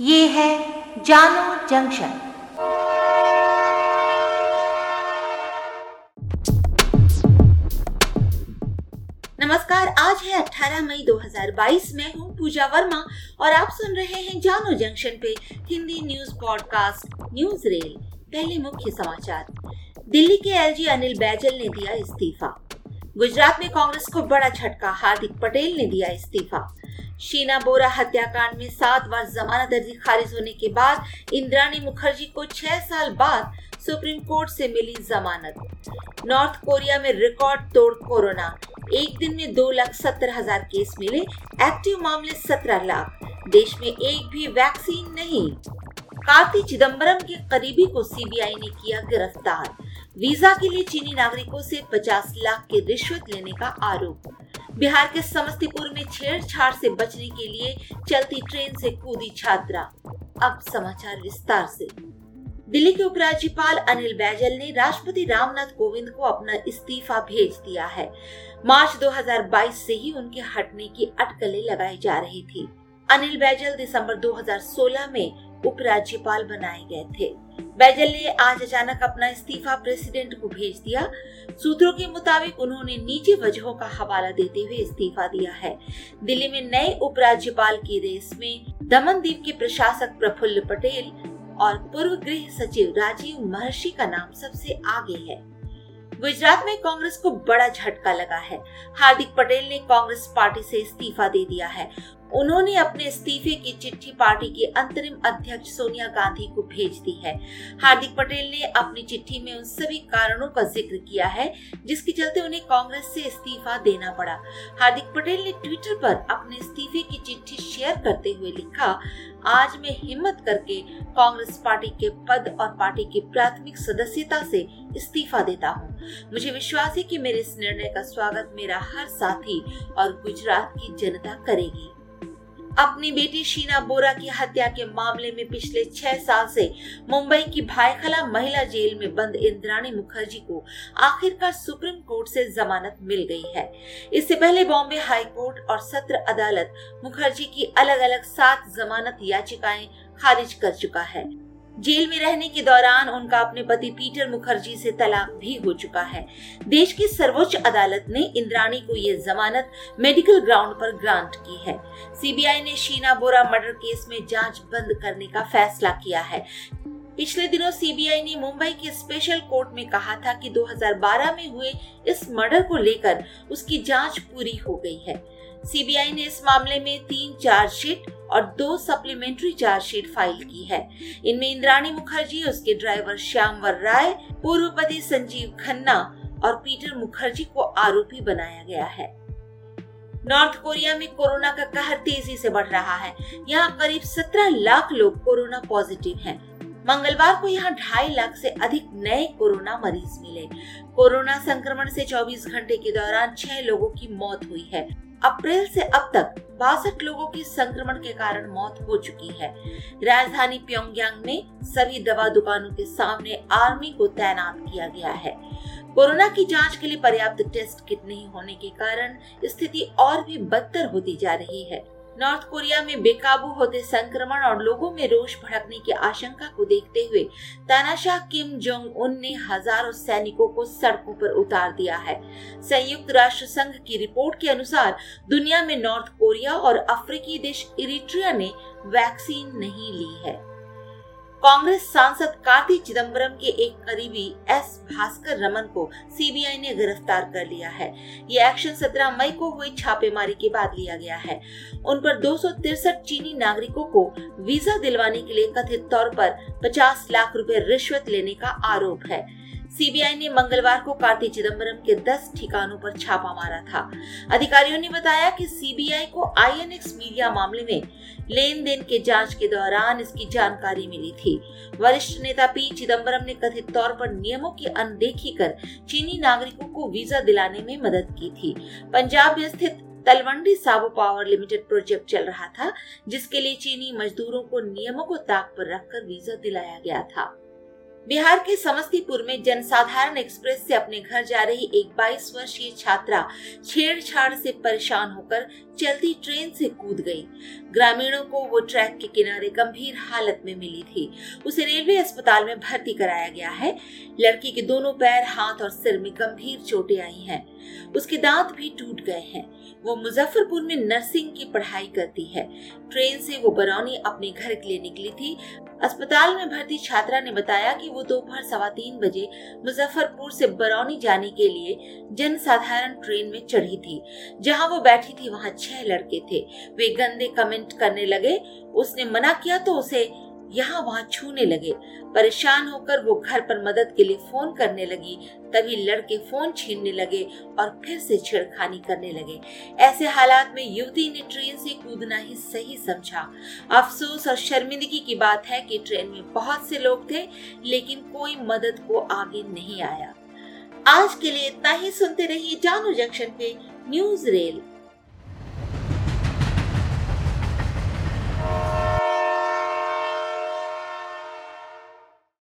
ये है जानो जंक्शन। नमस्कार, आज है 18 मई 2022 मैं हूँ पूजा वर्मा और आप सुन रहे हैं जानो जंक्शन पे Hindi news podcast, news rail, पहले मुख्य समाचार। दिल्ली के एलजी अनिल बैजल ने दिया इस्तीफा। गुजरात में कांग्रेस को बड़ा झटका, हार्दिक पटेल ने दिया इस्तीफा। शीना बोरा हत्याकांड में सात बार जमानत अर्जी खारिज होने के बाद इंद्राणी मुखर्जी को छह साल बाद सुप्रीम कोर्ट से मिली जमानत। नॉर्थ कोरिया में रिकॉर्ड तोड़ कोरोना। एक दिन में दो लाख सत्तर हज़ार केस मिले, एक्टिव मामले सत्रह लाख। देश में एक भी वैक्सीन नहीं। कार्ति चिदम्बरम के करीबी को सीबीआई ने किया गिरफ़्तार। वीज़ा के लिए चीनी नागरिकों से 50 लाख की रिश्वत लेने का आरोप। बिहार के समस्तीपुर में छेड़छाड़ से बचने के लिए चलती ट्रेन से कूदी छात्रा। अब समाचार विस्तार से। दिल्ली के उपराज्यपाल अनिल बैजल ने राष्ट्रपति रामनाथ कोविंद को अपना इस्तीफा भेज दिया है। मार्च 2022 से ही उनके हटने की अटकलें लगाई जा रही थी। अनिल बैजल दिसंबर 2016 में उपराज्यपाल बनाए गए थे। बैजल ने आज अचानक अपना इस्तीफा प्रेसिडेंट को भेज दिया। सूत्रों के मुताबिक उन्होंने निजी वजहों का हवाला देते हुए इस्तीफा दिया है। दिल्ली में नए उपराज्यपाल की रेस में दमनदीप के प्रशासक प्रफुल्ल पटेल और पूर्व गृह सचिव राजीव महर्षि का नाम सबसे आगे है। गुजरात में कांग्रेस को बड़ा झटका लगा है। हार्दिक पटेल ने कांग्रेस पार्टी से इस्तीफा दे दिया है। उन्होंने अपने इस्तीफे की चिट्ठी पार्टी के अंतरिम अध्यक्ष सोनिया गांधी को भेज दी है। हार्दिक पटेल ने अपनी चिट्ठी में उन सभी कारणों का ज़िक्र किया है, जिसके चलते उन्हें कांग्रेस से इस्तीफा देना पड़ा। हार्दिक पटेल ने ट्विटर पर अपने इस्तीफे की चिट्ठी शेयर करते हुए लिखा, आज मैं हिम्मत करके कांग्रेस पार्टी के पद और पार्टी की प्राथमिक सदस्यता से इस्तीफा देता हूँ। मुझे विश्वास है कि मेरे इस निर्णय का स्वागत मेरा हर साथी और गुजरात की जनता करेगी। अपनी बेटी शीना बोरा की हत्या के मामले में पिछले छह साल से मुंबई की भाईखला महिला जेल में बंद इंद्राणी मुखर्जी को आखिरकार सुप्रीम कोर्ट से जमानत मिल गई है। इससे पहले बॉम्बे हाई कोर्ट और सत्र अदालत मुखर्जी की अलग अलग सात जमानत याचिकाएँ खारिज कर चुका है। जेल में रहने के दौरान उनका अपने पति पीटर मुखर्जी से तलाक भी हो चुका है। देश की सर्वोच्च अदालत ने इंद्राणी को ये जमानत मेडिकल ग्राउंड पर ग्रांट की है। सीबीआई ने शीना बोरा मर्डर केस में जाँच बंद करने का फैसला किया है। पिछले दिनों सीबीआई ने मुंबई के स्पेशल कोर्ट में कहा था कि 2012 में हुए इस मर्डर को लेकर उसकी जाँच पूरी हो गई है। सीबीआई ने इस मामले में तीन चार्जशीट और दो सप्लीमेंट्री चार्जशीट फ़ाइल की है। इनमें इंद्राणी मुखर्जी, उसके ड्राइवर श्यामवर राय पूर्व पति संजीव खन्ना और पीटर मुखर्जी को आरोपी बनाया गया है। नॉर्थ कोरिया में कोरोना का कहर तेज़ी से बढ़ रहा है। यहाँ करीब 17 लाख लोग कोरोना पॉजिटिव हैं। मंगलवार को यहाँ ढाई लाख से अधिक नए कोरोना मरीज़ मिले। कोरोना संक्रमण से 24 घंटे के दौरान छह लोगों की मौत हुई है। अप्रैल से अब तक बासठ लोगों की संक्रमण के कारण मौत हो चुकी है। राजधानी प्योंगयांग में सभी दवा दुकानों के सामने आर्मी को तैनात किया गया है। कोरोना की जाँच के लिए पर्याप्त टेस्ट किट नहीं होने के कारण स्थिति और भी बदतर होती जा रही है। नॉर्थ कोरिया में बेकाबू होते संक्रमण और लोगों में रोष भड़कने की आशंका को देखते हुए तानाशाह किम जोंग उन ने हज़ारों सैनिकों को सड़कों पर उतार दिया है। संयुक्त राष्ट्र संघ की रिपोर्ट के अनुसार, दुनिया में नॉर्थ कोरिया और अफ्रीकी देश इरिट्रिया ने वैक्सीन नहीं ली है। कांग्रेस सांसद कार्ति चिदम्बरम के एक करीबी एस भास्कर रमन को सीबीआई ने गिरफ़्तार कर लिया है। ये एक्शन 17 मई को हुई छापेमारी के बाद लिया गया है। उन पर दो चीनी नागरिकों को वीज़ा दिलवाने के लिए कथित तौर पर 50 लाख रुपए रिश्वत लेने का आरोप है। सीबीआई ने मंगलवार को कार्ति चिदम्बरम के 10 ठिकानों पर छापा मारा था। अधिकारियों ने बताया कि सीबीआई को आईएनएक्स मीडिया मामले में लेन देन के जाँच के दौरान इसकी जानकारी मिली थी। वरिष्ठ नेता पी चिदम्बरम ने कथित तौर पर नियमों की अनदेखी कर चीनी नागरिकों को वीज़ा दिलाने में मदद की थी। पंजाब में स्थित Talwandi Sabo power limited project चल रहा था, जिसके लिए चीनी मजदूरों को नियमों को ताक पर रखकर वीज़ा दिलाया गया था। बिहार के समस्तीपुर में जनसाधारण एक्सप्रेस से अपने घर जा रही एक 22 वर्षीय छात्रा छेड़छाड़ से परेशान होकर चलती ट्रेन से कूद गई। ग्रामीणों को वो ट्रैक के किनारे गंभीर हालत में मिली थी। उसे रेलवे अस्पताल में भर्ती कराया गया है। लड़की के दोनों पैर, हाथ और सिर में गंभीर चोटें आई हैं। उसके दांत भी टूट गए हैं। वो मुजफ्फरपुर में नर्सिंग की पढ़ाई करती है। ट्रेन से वो बरौनी अपने घर के लिए निकली थी। अस्पताल में भर्ती छात्रा ने बताया कि वो दोपहर सवा तीन बजे मुजफ्फरपुर से बरौनी जाने के लिए जन साधारण ट्रेन में चढ़ी थी। जहाँ वो बैठी थी, वहाँ छह लड़के थे। वे गंदे कमेंट करने लगे। उसने मना किया तो उसे यहाँ वहाँ छूने लगे। परेशान होकर वो घर पर मदद के लिए फ़ोन करने लगी। तभी लड़के फ़ोन छीनने लगे और फिर से छेड़खानी करने लगे। ऐसे हालात में युवती ने ट्रेन से कूदना ही सही समझा। अफसोस और शर्मिंदगी की बात है कि ट्रेन में बहुत से लोग थे, लेकिन कोई मदद को आगे नहीं आया। आज के लिए इतना ही। सुनते रहिए जानू जंक्शन पे न्यूज़ रेल।